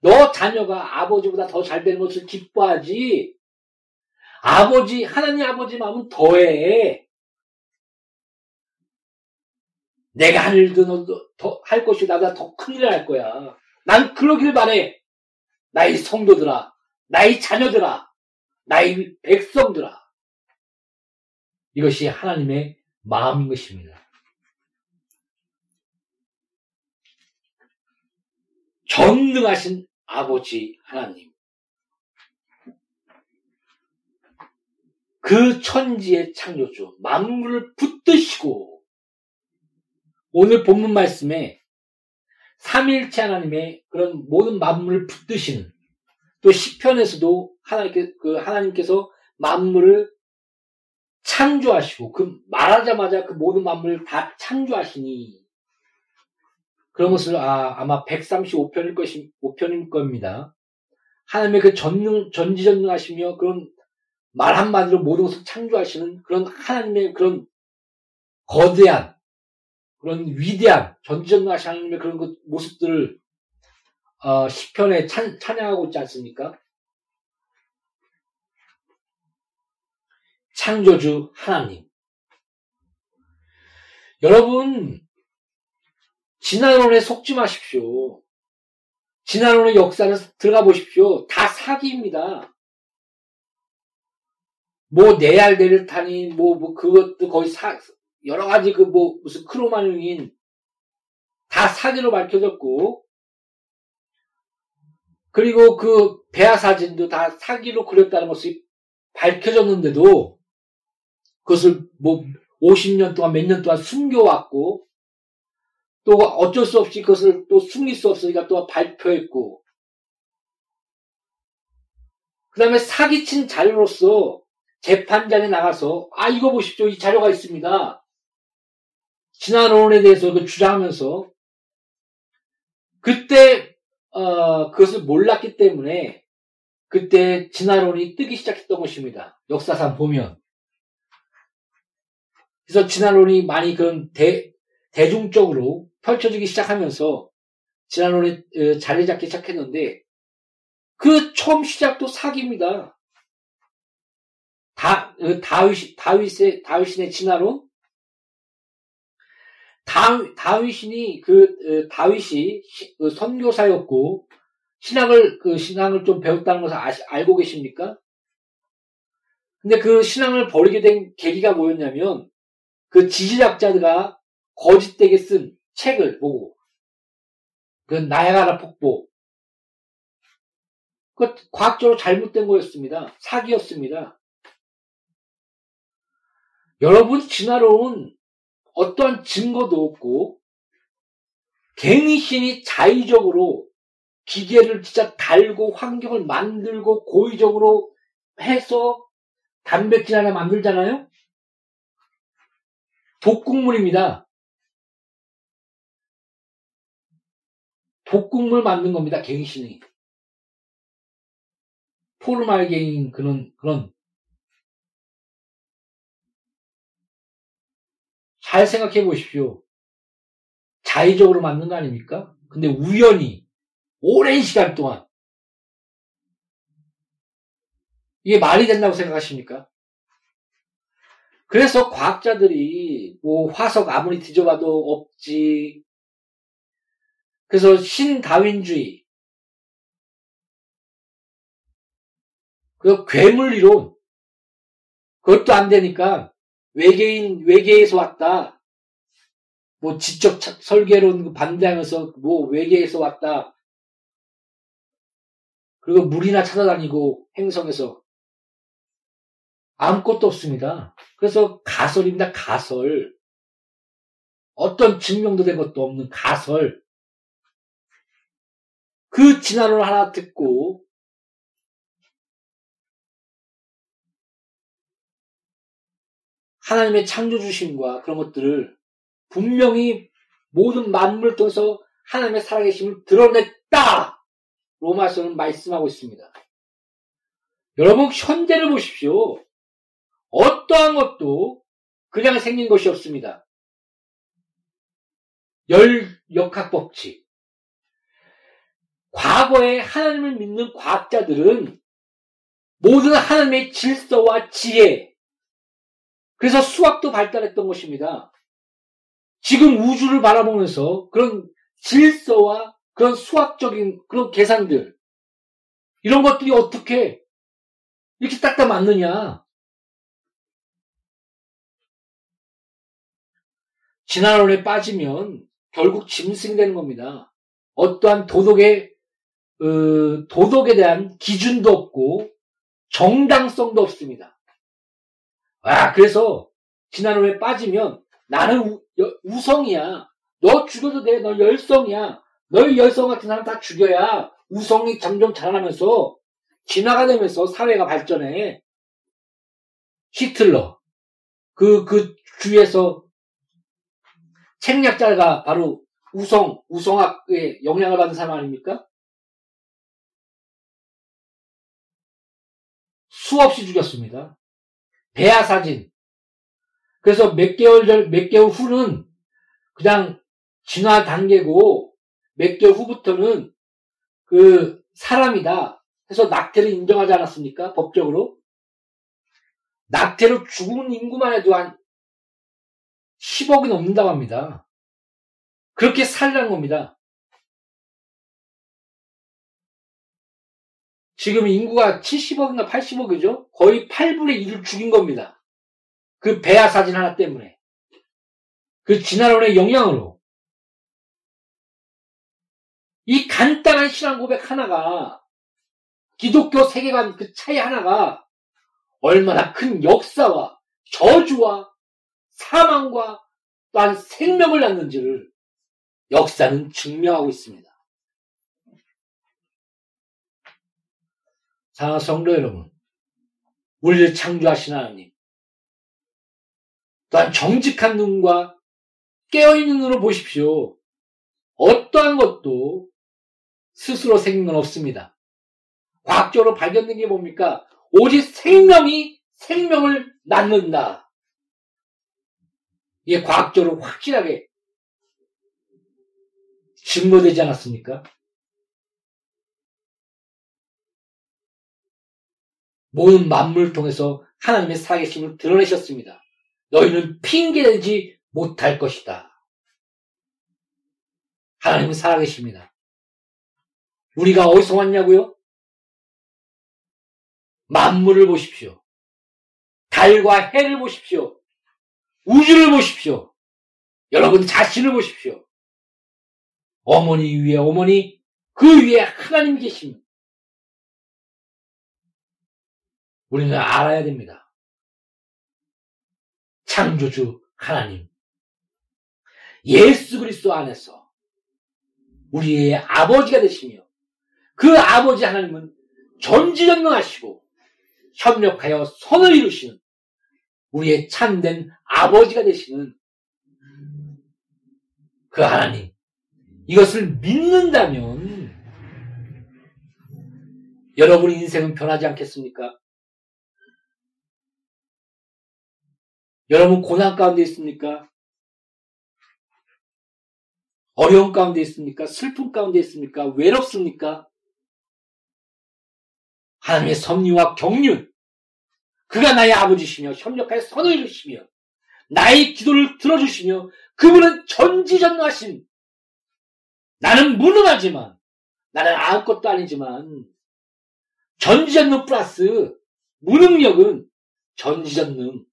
너 자녀가 아버지보다 더 잘 되는 것을 기뻐하지. 아버지, 하나님 아버지 마음은 더해. 내가 하늘 더할 것이 나보다 더 큰 일을 할 거야. 난 그러길 바래. 나의 성도들아, 나의 자녀들아, 나의 백성들아. 이것이 하나님의 마음인 것입니다. 전능하신 아버지 하나님. 그 천지의 창조주, 만물을 붙드시고, 오늘 본문 말씀에 삼일체 하나님의 그런 모든 만물을 붙드시는, 또 시편에서도 하나님께, 그 하나님께서 만물을 창조하시고, 그 말하자마자 그 모든 만물을 다 창조하시니, 그런 것을 아, 아마 135편일 것이 5편일 겁니다. 하나님의 그 전능 전지전능하시며 그런 말 한마디로 모든 것을 창조하시는 그런 하나님의 그런 거대한 그런 위대한 전지전능하신 하나님의 그런 그 모습들을 어, 시편에 찬, 찬양하고 있지 않습니까? 창조주 하나님. 여러분, 지난원에 속지 마십시오. 지난원의 역사를 들어가 보십시오. 다 사기입니다. 뭐, 네알데를 타니, 뭐, 뭐, 그것도 거의 사, 여러 가지 그 뭐, 무슨 크로마뇽인 다 사기로 밝혀졌고, 그리고 그 배아 사진도 다 사기로 그렸다는 것이 밝혀졌는데도, 그것을 뭐, 50년 동안 몇 년 동안 숨겨왔고, 또 어쩔 수 없이 그것을 또 숨길 수 없으니까 또 발표했고, 그 다음에 사기친 자료로서 재판장에 나가서, 아, 이거 보십시오. 이 자료가 있습니다. 진화론에 대해서 그 주장하면서, 그때, 어, 그것을 몰랐기 때문에, 그때 진화론이 뜨기 시작했던 것입니다. 역사상 보면. 그래서 진화론이 많이 그런 대, 대중적으로 펼쳐지기 시작하면서 진화론이 어, 자리 잡기 시작했는데 그 처음 시작도 사기입니다. 다, 어, 다윗, 다윗의, 다윗신의 진화론? 다, 그, 어, 다윗이 그 선교사였고, 신앙을, 그 신앙을 좀 배웠다는 것을 아시, 알고 계십니까? 근데 그 신앙을 버리게 된 계기가 뭐였냐면, 그 지질학자가 거짓되게 쓴 책을 보고 그 나야가라 폭포 그 과학적으로 잘못된 거였습니다. 사기였습니다. 여러분 진화론은 어떠한 증거도 없고 갱이신이 자의적으로 기계를 진짜 달고 환경을 만들고 고의적으로 해서 단백질 하나 만들잖아요? 독국물입니다. 독국물 만든 겁니다. 갱신이. 포르말갱인 그런 그런 잘 생각해 보십시오. 자의적으로 만든 거 아닙니까? 근데 우연히 오랜 시간 동안 이게 말이 된다고 생각하십니까? 그래서 과학자들이 뭐 화석 아무리 뒤져봐도 없지 그래서 신다윈주의, 그 괴물 이론, 그것도 안 되니까 외계인, 외계에서 왔다. 뭐 지적 설계론 반대하면서 뭐 외계에서 왔다. 그리고 물이나 찾아다니고 행성에서 아무것도 없습니다. 그래서 가설입니다. 가설. 어떤 증명도 된 것도 없는 가설. 그 진화를 하나 듣고 하나님의 창조주심과 그런 것들을 분명히 모든 만물을 통해서 하나님의 살아계심을 드러냈다! 로마서는 말씀하고 있습니다. 여러분, 현재를 보십시오. 어떠한 것도 그냥 생긴 것이 없습니다. 열 역학 법칙, 과거에 하나님을 믿는 과학자들은 모든 하나님의 질서와 지혜, 그래서 수학도 발달했던 것입니다. 지금 우주를 바라보면서 그런 질서와 그런 수학적인 그런 계산들, 이런 것들이 어떻게 이렇게 딱딱 맞느냐. 진화론에 빠지면 결국 짐승이 되는 겁니다. 어떠한 도덕의 어, 도덕에 대한 기준도 없고 정당성도 없습니다. 아, 그래서 지난번에 빠지면 나는 우, 우성이야. 너 죽여도 돼. 너 열성이야. 너희 열성 같은 사람 다 죽여야 우성이 점점 자라나면서 진화가 되면서 사회가 발전해. 히틀러. 그, 그 주위에서 책략자가 바로 우성, 우성학의 영향을 받은 사람 아닙니까? 수없이 죽였습니다. 배아 사진. 그래서 몇 개월 전, 몇 개월 후는 그냥 진화 단계고 몇 개월 후부터는 그 사람이다. 해서 낙태를 인정하지 않았습니까? 법적으로. 낙태로 죽은 인구만 해도 한 10억이 넘는다고 합니다. 그렇게 살란 겁니다. 지금 인구가 70억인가 80억이죠? 거의 8분의 1을 죽인 겁니다. 그 배아 사진 하나 때문에. 그 진화론의 영향으로. 이 간단한 신앙 고백 하나가 기독교 세계관 그 차이 하나가 얼마나 큰 역사와 저주와 사망과 또한 생명을 낳는지를 역사는 증명하고 있습니다. 사랑하는 성도 여러분, 우리를 창조하신 하나님, 또한 정직한 눈과 깨어있는 눈으로 보십시오. 어떠한 것도 스스로 건 없습니다. 과학적으로 발견된 게 뭡니까? 오직 생명이 생명을 낳는다. 이게 과학적으로 확실하게 증거되지 않았습니까? 모든 만물을 통해서 하나님의 살아계심을 드러내셨습니다. 너희는 핑계대지 못할 것이다. 하나님은 살아계십니다. 우리가 어디서 왔냐고요? 만물을 보십시오. 달과 해를 보십시오. 우주를 보십시오. 여러분 자신을 보십시오. 어머니 위에 어머니, 그 위에 하나님 계십니다. 우리는 알아야 됩니다. 창조주 하나님. 예수 그리스도 안에서 우리의 아버지가 되시며 그 아버지 하나님은 전지전능하시고 협력하여 선을 이루시는 우리의 참된 아버지가 되시는 그 하나님. 이것을 믿는다면 여러분 인생은 변하지 않겠습니까? 여러분 고난 가운데 있습니까? 어려움 가운데 있습니까? 슬픔 가운데 있습니까? 외롭습니까? 하나님의 섭리와 경륜, 그가 나의 아버지시며 협력하여 선을 이루시며 나의 기도를 들어주시며 그분은 전지전능하신 나는 무능하지만 나는 아무것도 아니지만 전지전능 플러스 무능력은 전지전능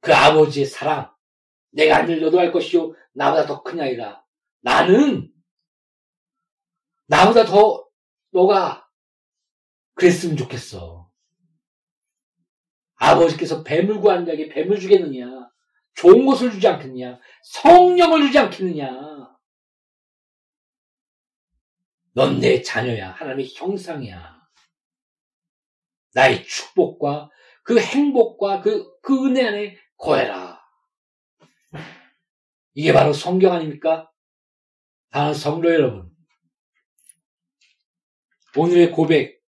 그 아버지의 사랑 내가 늘려도 할 것이요 나보다 더 크냐이라 나는 나보다 더 너가 그랬으면 좋겠어. 아버지께서 뱀을 구한 자에게 뱀을 주겠느냐? 좋은 것을 주지 않겠느냐? 성령을 주지 않겠느냐? 넌 내 자녀야. 하나님의 형상이야. 나의 축복과 그 행복과 그, 그 은혜 안에 거해라. 이게 바로 성경 아닙니까? 다른 성도 여러분. 오늘의 고백.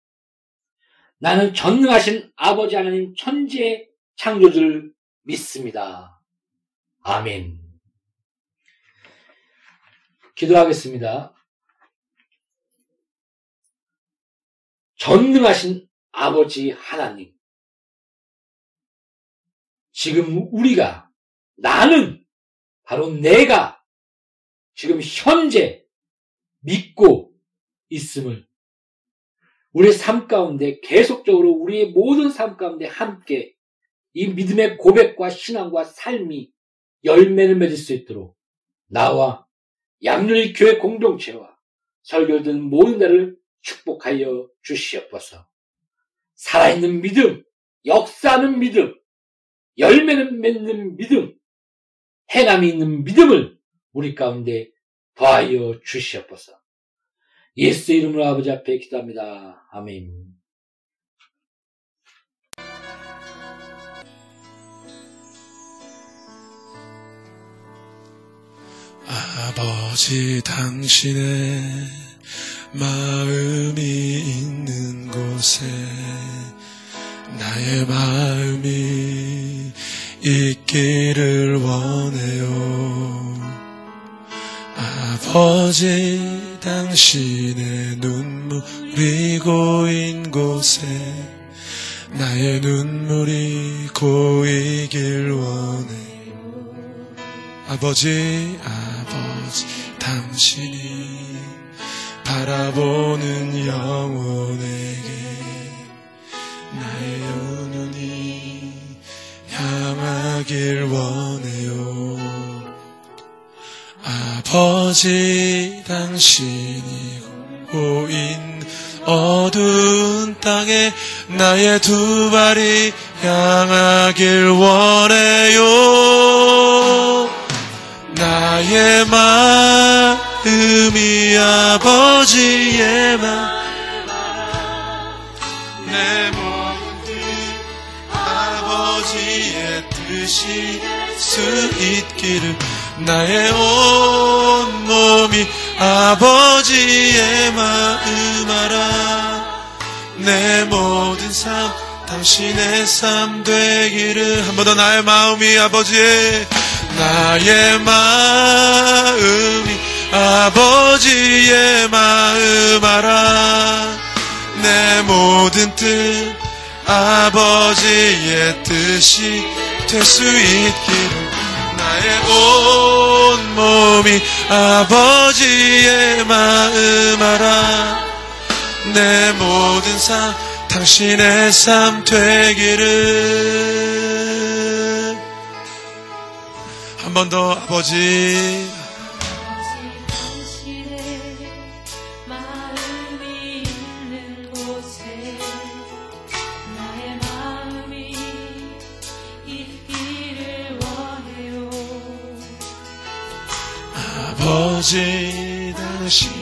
나는 전능하신 아버지 하나님 천지의 창조주를 믿습니다. 아멘. 기도하겠습니다. 전능하신 아버지 하나님. 지금 우리가, 나는, 바로 내가 지금 현재 믿고 있음을 우리 삶 가운데 계속적으로 우리의 모든 삶 가운데 함께 이 믿음의 고백과 신앙과 삶이 열매를 맺을 수 있도록 나와 양률 교회 공동체와 설교든 모든 자를 축복하여 주시옵소서. 살아있는 믿음, 역사하는 믿음, 열매는 맺는 믿음, 해남이 있는 믿음을 우리 가운데 더하여 주시옵소서. 예수 이름으로 아버지 앞에 기도합니다. 아멘. 아버지 당신의 마음이 있는 곳에 나의 마음이 있기를 원해요. 아버지 당신의 눈물이 고인 곳에 나의 눈물이 고이길 원해 아버지 아버지 당신이 바라보는 영혼에게 나의 향 하길 원해요. 아버지 당신이 고인 어두운 땅에 나의 두 발이 향하길 원해요. 나의 마 아버지의 마내 뜻이 수 있기를 나의 온 몸이 아버지의 마음 알아 내 모든 삶 당신의 삶 되기를 한 번 더 나의 마음이 아버지의 나의 마음이 아버지의 마음 알아 내 모든 뜻 아버지의 뜻이 될 수 있기를 나의 온 몸이 아버지의 마음 알아 내 모든 삶 당신의 삶 되기를. 한 번 더 아버지 아버지 당신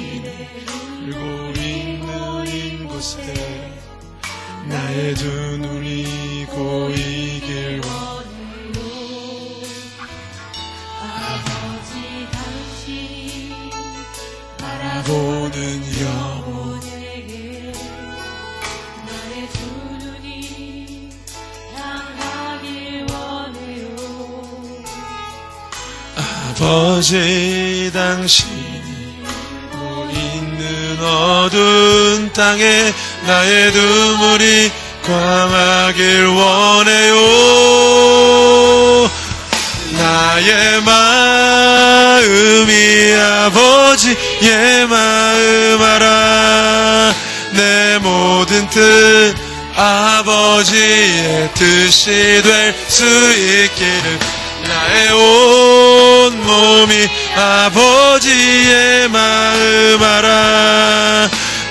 땅에 나의 눈물이 광하길 원해요. 나의 마음이 아버지의 마음 알아. 내 모든 뜻 아버지의 뜻이 될 수 있기를. 나의 온 몸이 아버지의 마음 알아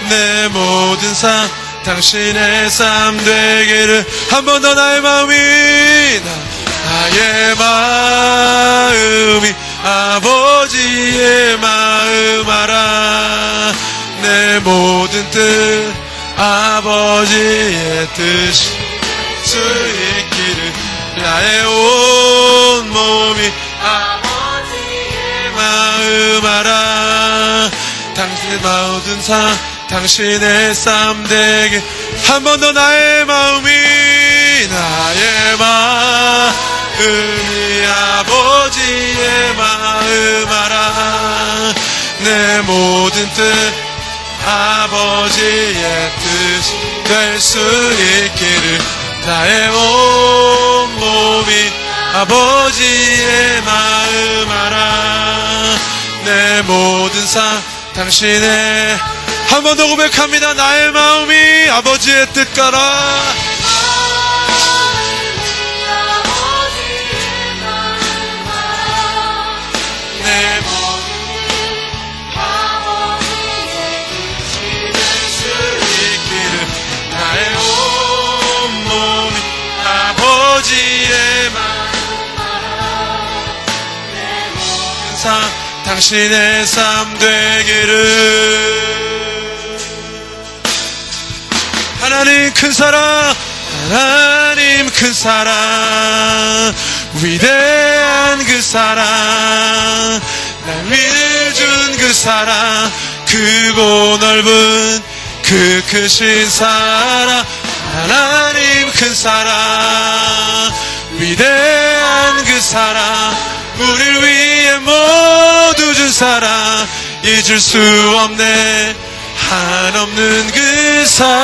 내 모든 삶 당신의 삶 되기를 한 번 더 나의 마음이 나의 마음이 아버지의 마음 알아. 내 모든 뜻 아버지의 뜻이 수 있기를 나의 온 몸이 아버지의 마음 알아. 당신의 모든 삶 당신의 삶 되게 한번 더 나의 마음이 나의 마음이 아버지의 마음 알아. 내 모든 뜻 아버지의 뜻이 될 수 있기를 나의 온 몸이 아버지의 마음 알아. 내 모든 삶 당신의 한 번 더 고백합니다. 나의 마음이 아버지의 뜻 가라. 내 있기를 나의 온 몸이 아버지의 모든 삶 당신의 삶 되기를 하나님 큰 사랑 하나님 큰 사랑 위대한 그 사랑 날 위를 준그 사랑 크고 넓은 그 크신 사랑 하나님 큰 사랑 위대한 그 사랑 우릴 위해 모두 준 사랑 잊을 수 없네 한없는 그 사랑을